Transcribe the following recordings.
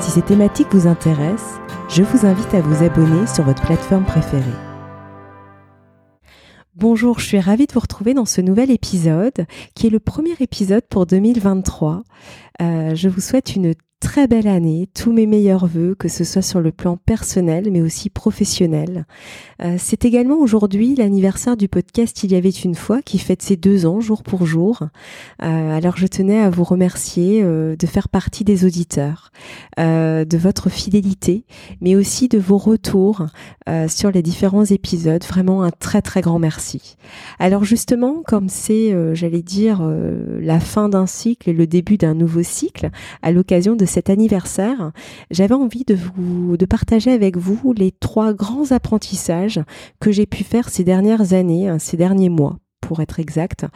Si ces thématiques vous intéressent, je vous invite à vous abonner sur votre plateforme préférée. Bonjour, je suis ravie de vous retrouver dans ce nouvel épisode qui est le premier épisode pour 2023. Euh, je vous souhaite une très belle année, tous mes meilleurs voeux, que ce soit sur le plan personnel mais aussi professionnel. Euh, c'est également aujourd'hui l'anniversaire du podcast Il y avait une fois qui fête ses deux ans jour pour jour. Euh, alors je tenais à vous remercier euh, de faire partie des auditeurs, de votre fidélité, mais aussi de vos retours sur les différents épisodes. Vraiment un très très grand merci. Alors justement, comme c'est, j'allais dire, la fin d'un cycle et le début d'un nouveau cycle, à l'occasion de cet anniversaire, j'avais envie de vous, de partager avec vous les trois grands apprentissages que j'ai pu faire ces dernières années, hein, ces derniers mois pour être exact.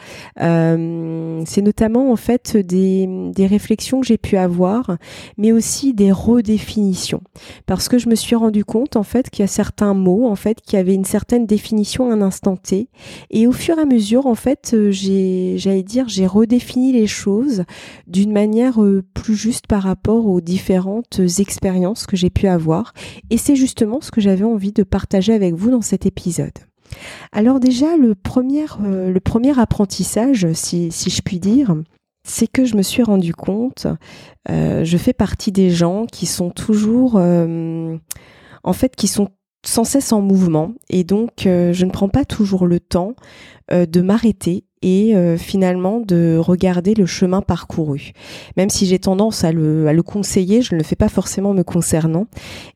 Euh, c'est notamment en fait des, des réflexions que j'ai pu avoir, mais aussi des redéfinitions, parce que je me suis rendu compte en fait qu'il y a certains mots en fait qui avaient une certaine définition à un instant T, et au fur et à mesure en fait j'ai, j'allais dire, j'ai redéfini les choses d'une manière euh, plus juste par rapport aux différentes expériences que j'ai pu avoir, et c'est justement ce que j'avais envie de partager avec vous dans cet épisode. Alors déjà, le premier, euh, le premier apprentissage, si, je puis dire, c'est que je me suis rendu compte, euh, je fais partie des gens qui sont toujours, euh, en fait, qui sont sans cesse en mouvement, et donc je ne prends pas toujours le temps de m'arrêter et euh, finalement de regarder le chemin parcouru. Même si j'ai tendance à le, à le, conseiller, je ne le fais pas forcément me concernant.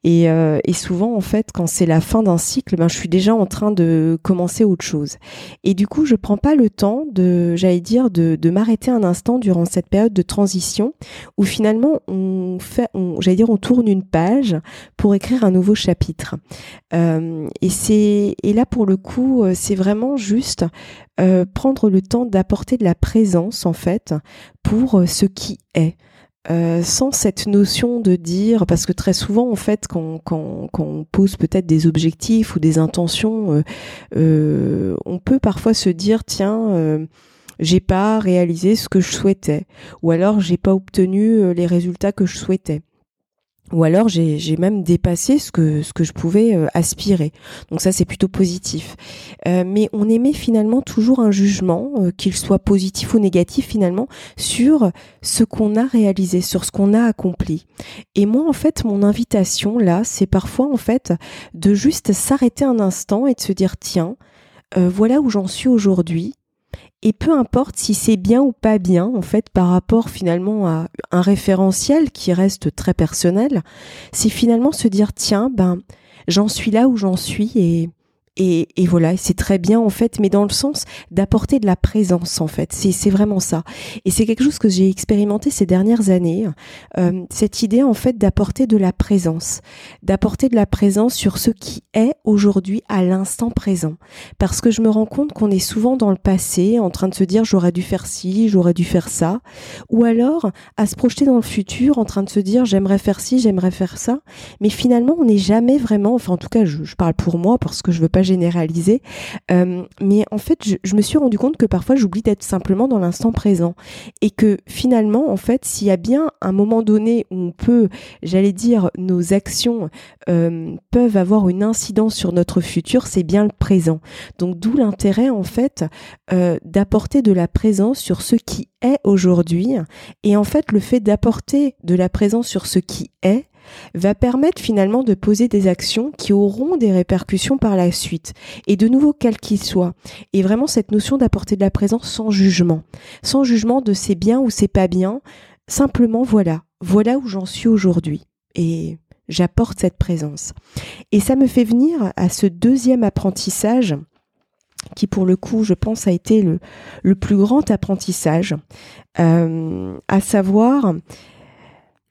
Et, euh, et souvent, en fait, quand c'est la fin d'un cycle, ben, je suis déjà en train de commencer autre chose. Et du coup, je prends pas le temps de, j'allais dire, de, de m'arrêter un instant durant cette période de transition où finalement on fait, j'allais dire, on tourne une page pour écrire un nouveau chapitre. Euh, et c'est, et là pour le coup, c'est vraiment juste prendre le temps d'apporter de la présence en fait pour euh, ce qui est. Euh, sans cette notion de dire, parce que très souvent en fait, quand, on pose peut-être des objectifs ou des intentions, on peut parfois se dire tiens, j'ai pas réalisé ce que je souhaitais, ou alors j'ai pas obtenu les résultats que je souhaitais ou alors j'ai même dépassé ce que ce que je pouvais euh, aspirer. Donc ça c'est plutôt positif. Euh, mais on émet finalement toujours un jugement, euh, qu'il soit positif ou négatif finalement, sur ce qu'on a réalisé, sur ce qu'on a accompli. Et moi en fait mon invitation là, c'est parfois en fait de juste s'arrêter un instant et de se dire tiens, voilà où j'en suis aujourd'hui et peu importe si c'est bien ou pas bien, en fait, par rapport finalement à un référentiel qui reste très personnel, c'est finalement se dire, tiens, ben, j'en suis là où j'en suis et et, voilà, c'est très bien en fait, mais dans le sens d'apporter de la présence en fait. C'est vraiment ça. Et c'est quelque chose que j'ai expérimenté ces dernières années. Euh, cette idée en fait d'apporter de la présence, d'apporter de la présence sur ce qui est aujourd'hui à l'instant présent. Parce que je me rends compte qu'on est souvent dans le passé, en train de se dire j'aurais dû faire ci, j'aurais dû faire ça, ou alors à se projeter dans le futur, en train de se dire j'aimerais faire ci, j'aimerais faire ça. Mais finalement, on n'est jamais vraiment, enfin en tout cas, je, je parle pour moi parce que je veux pas généraliser. Euh, mais en fait, je, me suis rendu compte que parfois j'oublie d'être simplement dans l'instant présent et que finalement, en fait, s'il y a bien un moment donné où on peut, j'allais dire, nos actions euh, peuvent avoir une incidence sur notre futur, c'est bien le présent. Donc d'où l'intérêt en fait euh, d'apporter de la présence sur ce qui est aujourd'hui et en fait le fait d'apporter de la présence sur ce qui est va permettre finalement de poser des actions qui auront des répercussions par la suite, et de nouveau quel qu'il soit. Et vraiment cette notion d'apporter de la présence sans jugement, sans jugement de c'est bien ou c'est pas bien, simplement voilà, voilà où j'en suis aujourd'hui. Et j'apporte cette présence. Et ça me fait venir à ce deuxième apprentissage qui pour le coup, je pense, a été le, le plus grand apprentissage, euh, à savoir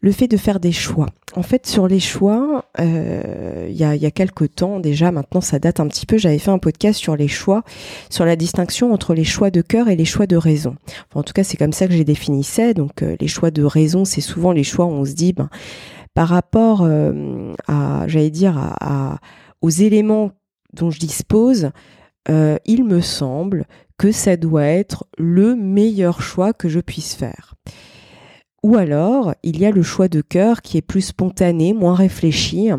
le fait de faire des choix. En fait, sur les choix, euh, il y, a, y quelques temps déjà, maintenant ça date un petit peu, j'avais fait un podcast sur les choix, sur la distinction entre les choix de cœur et les choix de raison. en tout cas, c'est comme ça que j'ai définissais. Donc, euh, les choix de raison, c'est souvent les choix où on se dit, ben, par rapport euh, à, j'allais dire, aux éléments dont je dispose, il me semble que ça doit être le meilleur choix que je puisse faire. Ou alors, il y a le choix de cœur qui est plus spontané, moins réfléchi,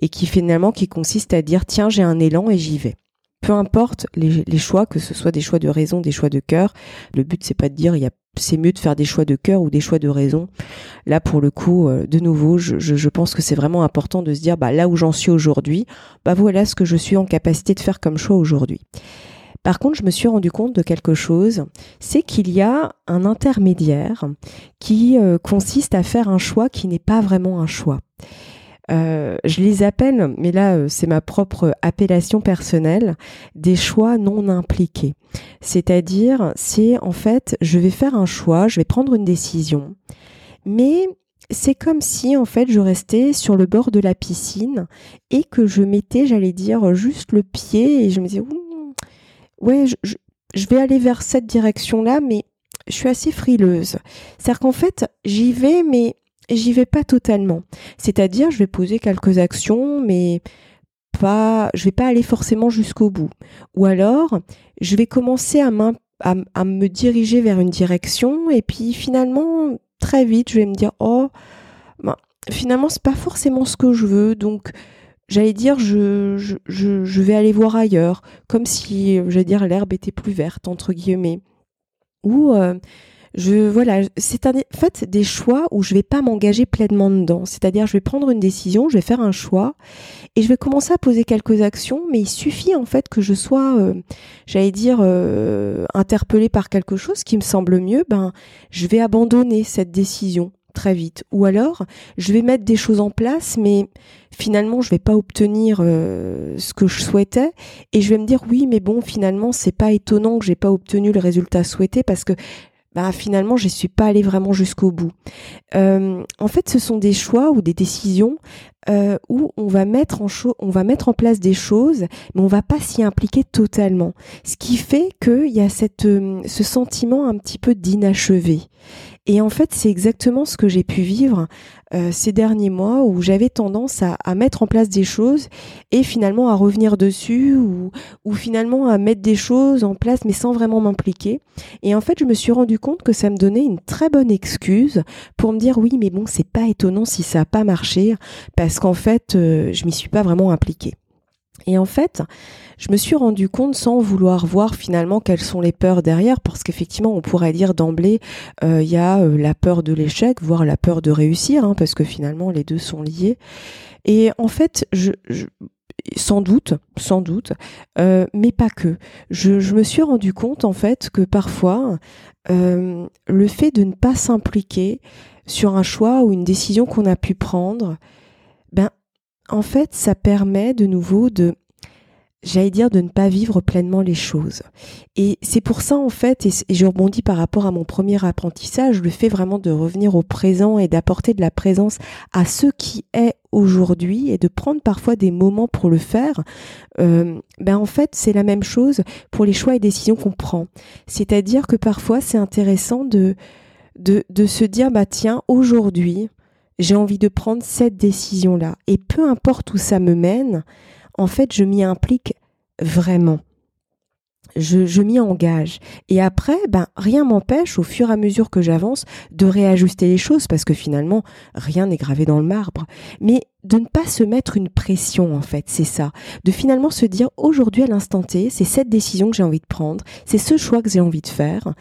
et qui finalement qui consiste à dire tiens, j'ai un élan et j'y vais. Peu importe les, choix, que ce soit des choix de raison, des choix de cœur, le but c'est pas de dire c'est mieux de faire des choix de cœur ou des choix de raison. Là, pour le coup, euh, de nouveau, je, je pense que c'est vraiment important de se dire, bah, là où j'en suis aujourd'hui, bah, voilà ce que je suis en capacité de faire comme choix aujourd'hui. Par contre, je me suis rendu compte de quelque chose, c'est qu'il y a un intermédiaire qui euh, consiste à faire un choix qui n'est pas vraiment un choix. Euh, je les appelle, mais là euh, c'est ma propre appellation personnelle, des choix non impliqués. C'est-à-dire, c'est en fait, je vais faire un choix, je vais prendre une décision, mais c'est comme si en fait je restais sur le bord de la piscine et que je mettais, j'allais dire, juste le pied et je me disais, ouais, je, vais aller vers cette direction-là, mais je suis assez frileuse. C'est-à-dire qu'en fait, j'y vais, mais j'y vais pas totalement. C'est-à-dire, je vais poser quelques actions, mais pas, je vais pas aller forcément jusqu'au bout. Ou alors, je vais commencer à, me diriger vers une direction, et puis finalement, très vite, je vais me dire, oh, ben, finalement, c'est pas forcément ce que je veux, donc j'allais dire, je, je, je, vais aller voir ailleurs, comme si, j'allais dire, l'herbe était plus verte, entre guillemets. Ou, euh, je, voilà, c'est en fait des choix où je vais pas m'engager pleinement dedans. C'est-à-dire, je vais prendre une décision, je vais faire un choix, et je vais commencer à poser quelques actions, mais il suffit en fait que je sois, euh, j'allais dire, euh, interpellée par quelque chose qui me semble mieux, ben, je vais abandonner cette décision très vite. Ou alors, je vais mettre des choses en place, mais finalement, je vais pas obtenir euh, ce que je souhaitais, et je vais me dire oui, mais bon, finalement, c'est pas étonnant que j'ai pas obtenu le résultat souhaité parce que bah, finalement, je suis pas allée vraiment jusqu'au bout. Euh, en fait, ce sont des choix ou des décisions euh, où on va mettre en place des choses, mais on va pas s'y impliquer totalement. Ce qui fait qu'il y a ce sentiment un petit peu d'inachevé. Et en fait, c'est exactement ce que j'ai pu vivre euh, ces derniers mois où j'avais tendance à, mettre en place des choses et finalement à revenir dessus ou, finalement à mettre des choses en place mais sans vraiment m'impliquer. Et en fait, je me suis rendu compte que ça me donnait une très bonne excuse pour me dire oui, mais bon, c'est pas étonnant si ça a pas marché parce qu'en fait, euh, je m'y suis pas vraiment impliquée. Et en fait, je me suis rendu compte sans vouloir voir finalement quelles sont les peurs derrière, parce qu'effectivement, on pourrait dire d'emblée, euh, il y a euh, la peur de l'échec, voire la peur de réussir, hein, parce que finalement, les deux sont liés. Et en fait, sans doute, sans doute, euh, mais pas que. Je, je, me suis rendu compte en fait que parfois, le fait de ne pas s'impliquer sur un choix ou une décision qu'on a pu prendre, ben en fait, ça permet de nouveau de j'allais dire de ne pas vivre pleinement les choses. Et c'est pour ça en fait, et, je rebondis par rapport à mon premier apprentissage, le fait vraiment de revenir au présent et d'apporter de la présence à ce qui est aujourd'hui et de prendre parfois des moments pour le faire, euh, ben en fait c'est la même chose pour les choix et décisions qu'on prend. C'est-à-dire que parfois c'est intéressant de, de, de se dire bah tiens aujourd'hui j'ai envie de prendre cette décision-là. Et peu importe où ça me mène, en fait, je m'y implique vraiment. Je, m'y engage. Et après, ben, rien m'empêche, au fur et à mesure que j'avance, de réajuster les choses, parce que finalement, rien n'est gravé dans le marbre. Mais de ne pas se mettre une pression, en fait, c'est ça. De finalement se dire, aujourd'hui, à l'instant T, c'est cette décision que j'ai envie de prendre, c'est ce choix que j'ai envie de faire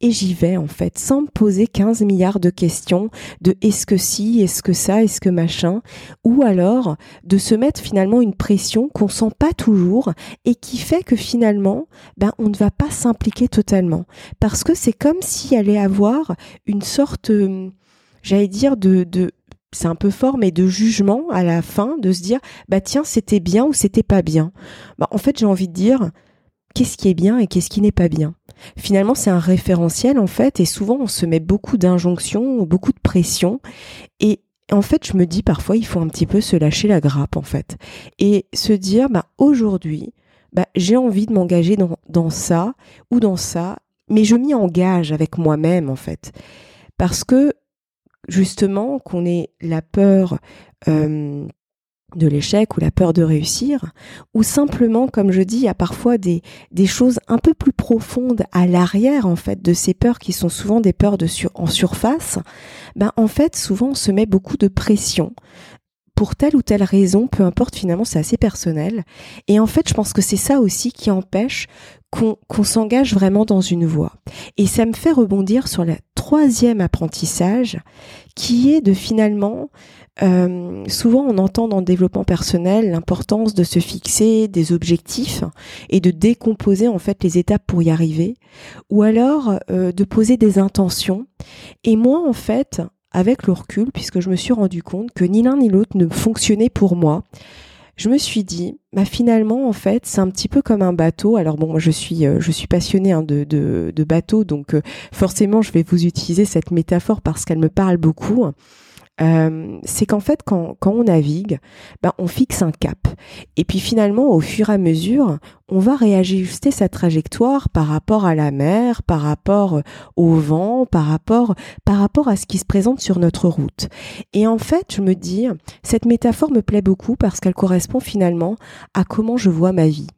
et j'y vais en fait, sans me poser 15 milliards de questions de est-ce que si, est-ce que ça, est-ce que machin, ou alors de se mettre finalement une pression qu'on sent pas toujours et qui fait que finalement, ben on ne va pas s'impliquer totalement, parce que c'est comme s'il allait avoir une sorte, euh, j'allais dire de, de c'est un peu fort, mais de jugement à la fin, de se dire, bah tiens, c'était bien ou c'était pas bien. Bah, en fait, j'ai envie de dire, qu'est-ce qui est bien et qu'est-ce qui n'est pas bien. Finalement, c'est un référentiel en fait, et souvent on se met beaucoup d'injonctions, beaucoup de pression, et en fait, je me dis parfois, il faut un petit peu se lâcher la grappe en fait, et se dire, bah aujourd'hui, bah, j'ai envie de m'engager dans, ça ou dans ça, mais je m'y engage avec moi-même en fait, parce que justement qu'on ait la peur euh, de l'échec ou la peur de réussir, ou simplement, comme je dis, il y a parfois des, choses un peu plus profondes à l'arrière, en fait, de ces peurs qui sont souvent des peurs de sur, en surface, ben, en fait, souvent, on se met beaucoup de pression pour telle ou telle raison, peu importe, finalement, c'est assez personnel. Et en fait, je pense que c'est ça aussi qui empêche qu'on s'engage vraiment dans une voie. Et ça me fait rebondir sur le troisième apprentissage, qui est de finalement, euh, souvent on entend dans le développement personnel l'importance de se fixer des objectifs et de décomposer en fait les étapes pour y arriver, ou alors euh, de poser des intentions. Et moi, en fait, avec le recul, puisque je me suis rendu compte que ni l'un ni l'autre ne fonctionnait pour moi, je me suis dit, bah finalement en fait c'est un petit peu comme un bateau. Alors bon, moi je suis euh, je suis passionnée hein, de, de, de bateau, donc euh, forcément je vais vous utiliser cette métaphore parce qu'elle me parle beaucoup. Euh, c'est qu'en fait, quand, quand, on navigue, ben, on fixe un cap. Et puis finalement, au fur et à mesure, on va réajuster sa trajectoire par rapport à la mer, par rapport au vent, par rapport, par rapport à ce qui se présente sur notre route. Et en fait, je me dis, cette métaphore me plaît beaucoup parce qu'elle correspond finalement à comment je vois ma vie.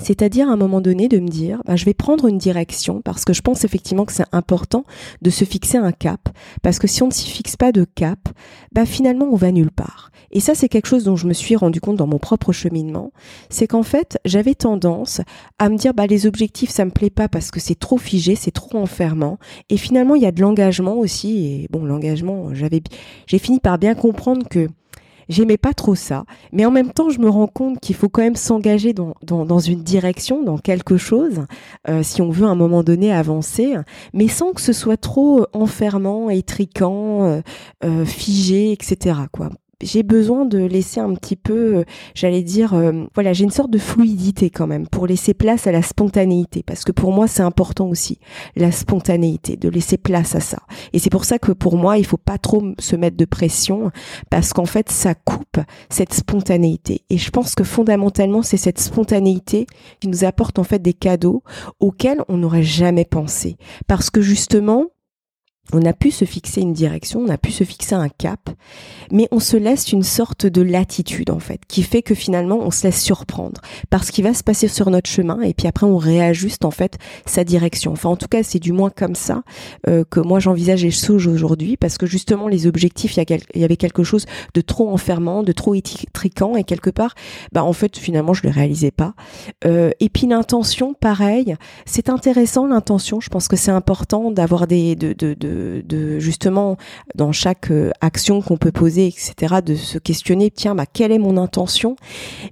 C'est-à-dire à un moment donné de me dire, bah, je vais prendre une direction parce que je pense effectivement que c'est important de se fixer un cap. Parce que si on ne s'y fixe pas de cap, bah, finalement on va nulle part. Et ça c'est quelque chose dont je me suis rendu compte dans mon propre cheminement, c'est qu'en fait j'avais tendance à me dire bah les objectifs ça me plaît pas parce que c'est trop figé, c'est trop enfermant. Et finalement il y a de l'engagement aussi. Et bon l'engagement j'avais j'ai fini par bien comprendre que J'aimais pas trop ça. Mais en même temps, je me rends compte qu'il faut quand même s'engager dans, dans, une direction, dans quelque chose, euh, si on veut à un moment donné avancer, mais sans que ce soit trop enfermant, étriquant, euh, euh, figé, etc. Quoi j'ai besoin de laisser un petit peu, euh, j'allais dire, euh, voilà, j'ai une sorte de fluidité quand même pour laisser place à la spontanéité, parce que pour moi c'est important aussi la spontanéité, de laisser place à ça. Et c'est pour ça que pour moi il faut pas trop se mettre de pression, parce qu'en fait ça coupe cette spontanéité. Et je pense que fondamentalement c'est cette spontanéité qui nous apporte en fait des cadeaux auxquels on n'aurait jamais pensé, parce que justement on a pu se fixer une direction, on a pu se fixer un cap, mais on se laisse une sorte de latitude en fait, qui fait que finalement on se laisse surprendre par ce qui va se passer sur notre chemin et puis après on réajuste en fait sa direction. Enfin en tout cas c'est du moins comme ça euh, que moi j'envisage les choses aujourd'hui parce que justement les objectifs, il y, avait quelque chose de trop enfermant, de trop étriquant et quelque part, bah en fait finalement je le réalisais pas. Euh, et puis l'intention, pareil, c'est intéressant l'intention. Je pense que c'est important d'avoir des de, de, de justement dans chaque euh, action qu'on peut poser, etc., de se questionner, tiens, bah, quelle est mon intention?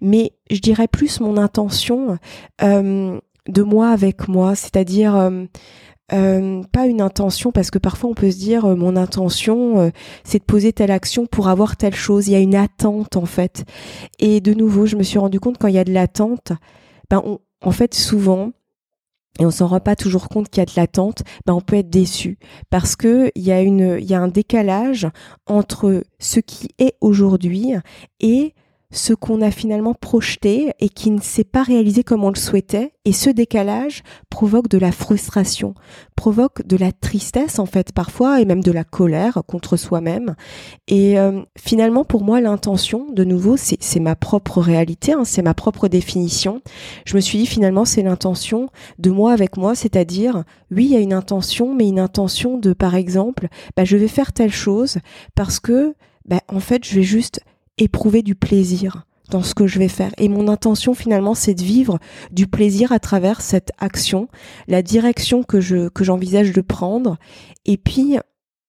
Mais je dirais plus mon intention euh, de moi avec moi, c'est-à-dire euh, pas une intention parce que parfois on peut se dire mon intention c'est de poser telle action pour avoir telle chose. Il y a une attente en fait. Et de nouveau, je me suis rendu compte quand il y a de l'attente, ben en fait souvent et on s'en rend pas toujours compte qu'il y a de l'attente, ben on peut être déçu. Parce que il y a une il y a un décalage entre ce qui est aujourd'hui et ce qu'on a finalement projeté et qui ne s'est pas réalisé comme on le souhaitait. Et ce décalage provoque de la frustration, provoque de la tristesse en fait parfois et même de la colère contre soi-même. Et euh, finalement pour moi l'intention, de nouveau, c'est ma propre réalité, hein, c'est ma propre définition. Je me suis dit finalement c'est l'intention de moi avec moi, c'est-à-dire oui il y a une intention, mais une intention de par exemple, bah, je vais faire telle chose parce que bah, en fait je vais juste éprouver du plaisir dans ce que je vais faire. Et mon intention finalement, c'est de vivre du plaisir à travers cette action, la direction que je que j'envisage de prendre. Et puis,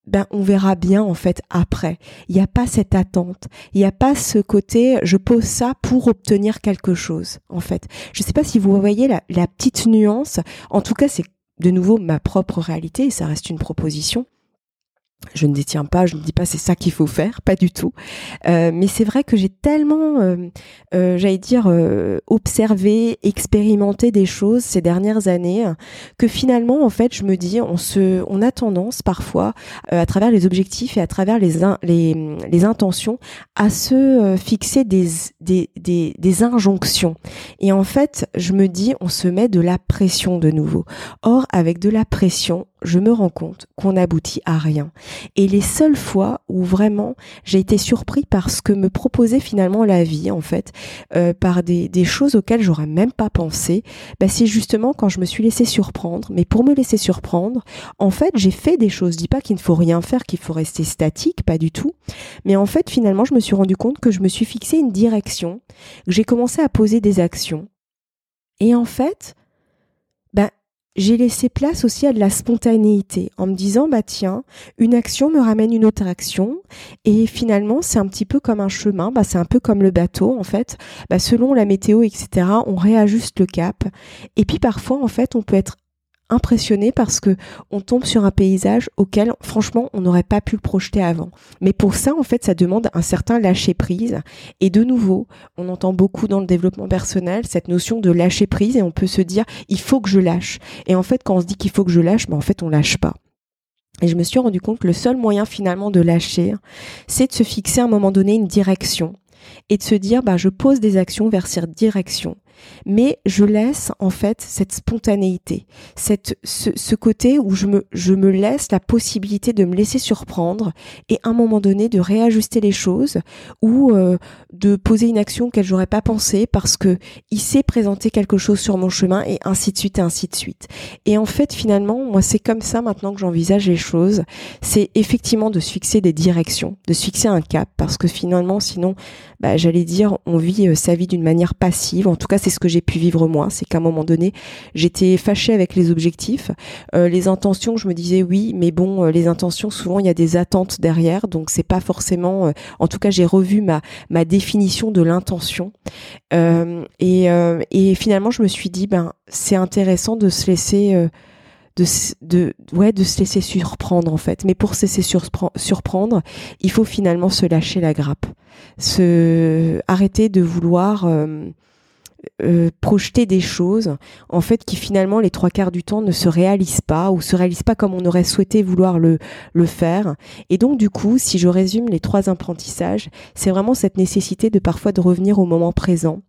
ben on verra bien en fait après. Il n'y a pas cette attente, il n'y a pas ce côté je pose ça pour obtenir quelque chose en fait. Je ne sais pas si vous voyez la, la petite nuance. En tout cas, c'est de nouveau ma propre réalité et ça reste une proposition. Je ne détiens pas, je ne dis pas c'est ça qu'il faut faire, pas du tout. Euh, mais c'est vrai que j'ai tellement, euh, euh, j'allais dire, observé, expérimenté des choses ces dernières années que finalement, en fait, je me dis, on se, on a tendance parfois, à travers les objectifs et à travers les, les, intentions, à se fixer des, des, des injonctions. Et en fait, je me dis, on se met de la pression de nouveau. Or, avec de la pression, je me rends compte qu'on n'aboutit à rien. Et les seules fois où vraiment j'ai été surpris par ce que me proposait finalement la vie, en fait, euh, par des, choses auxquelles j'aurais même pas pensé, bah c'est justement quand je me suis laissé surprendre. Mais pour me laisser surprendre, en fait, j'ai fait des choses. Je dis pas qu'il ne faut rien faire, qu'il faut rester statique, pas du tout. Mais en fait, finalement, je me suis rendu compte que je me suis fixé une direction, que j'ai commencé à poser des actions. Et en fait, j'ai laissé place aussi à de la spontanéité en me disant bah tiens une action me ramène une autre action. Et finalement c'est un petit peu comme un chemin bah c'est un peu comme le bateau en fait. Bah selon la météo etc on réajuste le cap. Et puis parfois en fait on peut être impressionné parce que on tombe sur un paysage auquel franchement on n'aurait pas pu le projeter avant. Mais pour ça en fait ça demande un certain lâcher prise et de nouveau on entend beaucoup dans le développement personnel cette notion de lâcher prise et on peut se dire il faut que je lâche et en fait quand on se dit qu'il faut que je lâche ben en fait on lâche pas. Et je me suis rendu compte que le seul moyen finalement de lâcher c'est de se fixer à un moment donné une direction et de se dire bah je pose des actions vers cette direction mais je laisse en fait cette spontanéité, cette, ce, côté où je me, je me laisse la possibilité de me laisser surprendre et à un moment donné de réajuster les choses ou euh, de poser une action qu'elle j'aurais pas pensé parce que il s'est présenté quelque chose sur mon chemin et ainsi de suite et ainsi de suite. Et en fait finalement moi c'est comme ça maintenant que j'envisage les choses, c'est effectivement de se fixer des directions, de se fixer un cap parce que finalement sinon bah, j'allais dire on vit euh, sa vie d'une manière passive en tout cas c'est ce que j'ai pu vivre moi, c'est qu'à un moment donné, j'étais fâchée avec les objectifs, euh, les intentions, je me disais oui, mais bon, euh, les intentions, souvent il y a des attentes derrière, donc c'est pas forcément. Euh, en tout cas, j'ai revu ma ma définition de l'intention et, et finalement, je me suis dit ben c'est intéressant de se laisser de, de, ouais, de se laisser surprendre en fait. Mais pour se laisser surprendre, il faut finalement se lâcher la grappe, se arrêter de vouloir projeter des choses en fait qui finalement les trois quarts du temps ne se réalisent pas ou se réalisent pas comme on aurait souhaité vouloir le, le faire. Et donc du coup si je résume les trois apprentissages c'est vraiment cette nécessité de parfois de revenir au moment présent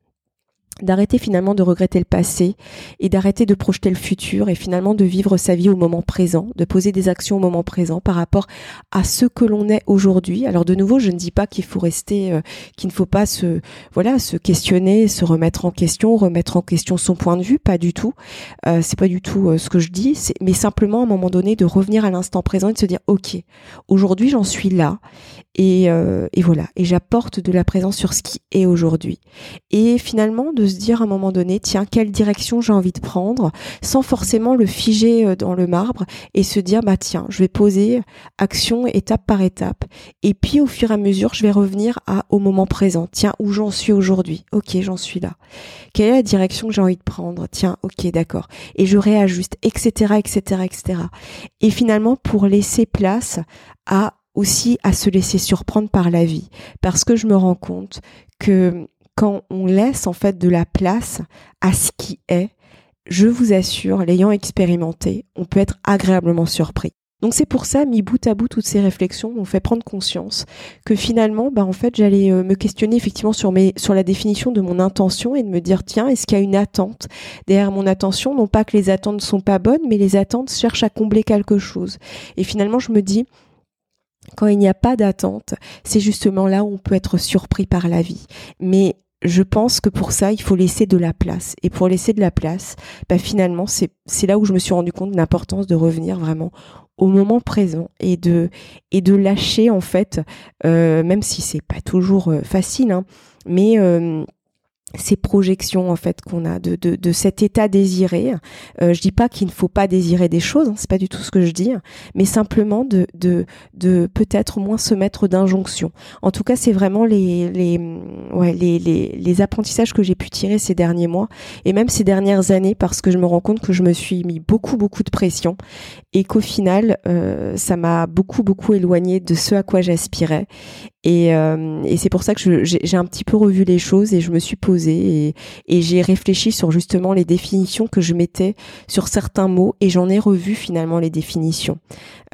d'arrêter finalement de regretter le passé et d'arrêter de projeter le futur et finalement de vivre sa vie au moment présent, de poser des actions au moment présent par rapport à ce que l'on est aujourd'hui. Alors de nouveau, je ne dis pas qu'il faut rester, euh, qu'il ne faut pas se, voilà, se questionner, se remettre en question, remettre en question son point de vue, pas du tout. Euh, c'est pas du tout euh, ce que je dis, mais simplement à un moment donné de revenir à l'instant présent et de se dire, ok, aujourd'hui j'en suis là et, euh, et voilà, et j'apporte de la présence sur ce qui est aujourd'hui. Et finalement de se dire à un moment donné, tiens, quelle direction j'ai envie de prendre, sans forcément le figer euh, dans le marbre et se dire, bah tiens, je vais poser action étape par étape. Et puis au fur et à mesure, je vais revenir à, au moment présent. Tiens, où j'en suis aujourd'hui? Ok, j'en suis là. Quelle est la direction que j'ai envie de prendre? Tiens, ok, d'accord. Et je réajuste, etc., etc., etc. Et finalement, pour laisser place à aussi à se laisser surprendre par la vie. Parce que je me rends compte que quand on laisse en fait de la place à ce qui est, je vous assure, l'ayant expérimenté, on peut être agréablement surpris. Donc c'est pour ça, mis bout à bout, toutes ces réflexions m'ont fait prendre conscience que finalement, bah en fait, j'allais euh, me questionner effectivement sur mes, sur la définition de mon intention et de me dire tiens, est-ce qu'il y a une attente derrière mon attention? Non pas que les attentes ne sont pas bonnes, mais les attentes cherchent à combler quelque chose. Et finalement, je me dis quand il n'y a pas d'attente, c'est justement là où on peut être surpris par la vie. Mais je pense que pour ça, il faut laisser de la place. Et pour laisser de la place, bah finalement, c'est là où je me suis rendu compte de l'importance de revenir vraiment au moment présent et de lâcher en fait, euh, même si c'est pas toujours euh, facile, hein, mais euh, ces projections en fait qu'on a de, de, cet état désiré. Euh, je dis pas qu'il ne faut pas désirer des choses, hein, c'est pas du tout ce que je dis, mais simplement de, de, de peut-être moins se mettre d'injonctions. En tout cas, c'est vraiment les, les, ouais, les, les, les apprentissages que j'ai pu tirer ces derniers mois et même ces dernières années parce que je me rends compte que je me suis mis beaucoup beaucoup de pression et qu'au final, euh, ça m'a beaucoup beaucoup éloigné de ce à quoi j'aspirais et, euh, et c'est pour ça que j'ai un petit peu revu les choses et je me suis posée et, et j'ai réfléchi sur justement les définitions que je mettais sur certains mots et j'en ai revu finalement les définitions.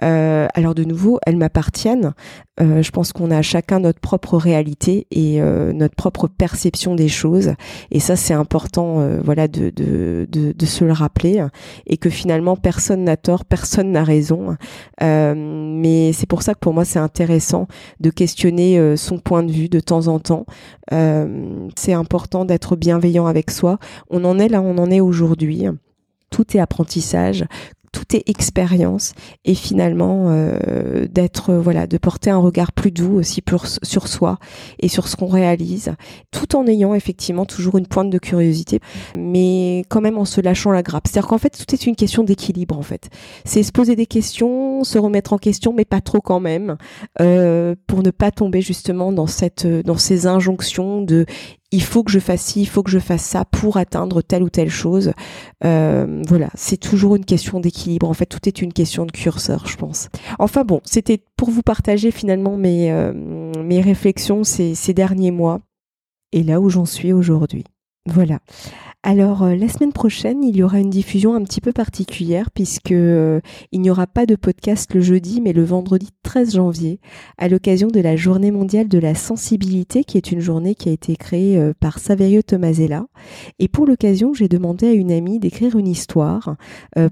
Euh, alors de nouveau, elles m'appartiennent. Euh, je pense qu'on a chacun notre propre réalité et euh, notre propre perception des choses. Et ça, c'est important, euh, voilà, de, de, de, de, se le rappeler. Et que finalement, personne n'a tort, personne n'a raison. Mais c'est pour ça que pour moi, c'est intéressant de questionner son point de vue de temps en temps. c'est important d'être bienveillant avec soi. On en est là, on en est aujourd'hui tout est apprentissage tout est expérience et finalement euh, d'être voilà de porter un regard plus doux aussi sur soi et sur ce qu'on réalise tout en ayant effectivement toujours une pointe de curiosité mais quand même en se lâchant la grappe. C'est-à-dire qu'en fait tout est une question d'équilibre en fait. C'est se poser des questions se remettre en question mais pas trop quand même euh, pour ne pas tomber justement dans cette dans ces injonctions de il faut que je fasse ci, il faut que je fasse ça pour atteindre telle ou telle chose. Euh, voilà, c'est toujours une question d'équilibre. En fait, tout est une question de curseur, je pense. Enfin bon, c'était pour vous partager finalement mes, euh, mes réflexions ces, ces derniers mois et là où j'en suis aujourd'hui. Voilà. Alors euh, la semaine prochaine, il y aura une diffusion un petit peu particulière puisque euh, il n'y aura pas de podcast le jeudi mais le vendredi 13 janvier à l'occasion de la Journée mondiale de la sensibilité qui est une journée qui a été créée euh, par Saverio Tomasella. Et pour l'occasion, j'ai demandé à une amie d'écrire une histoire.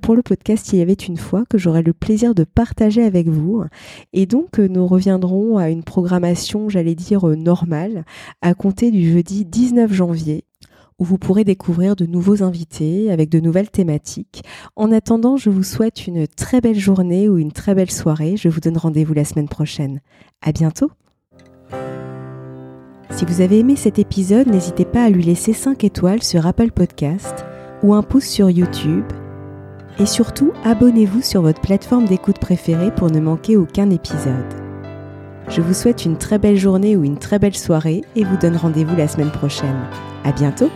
Pour le podcast Il y avait une fois que j'aurai le plaisir de partager avec vous. Et donc nous reviendrons à une programmation, j'allais dire normale à compter du jeudi 19 janvier où vous pourrez découvrir de nouveaux invités avec de nouvelles thématiques. En attendant, je vous souhaite une très belle journée ou une très belle soirée. Je vous donne rendez-vous la semaine prochaine. À bientôt! Si vous avez aimé cet épisode, n'hésitez pas à lui laisser 5 étoiles sur Apple Podcast ou un pouce sur YouTube. Et surtout, abonnez-vous sur votre plateforme d'écoute préférée pour ne manquer aucun épisode. Je vous souhaite une très belle journée ou une très belle soirée et vous donne rendez-vous la semaine prochaine. À bientôt!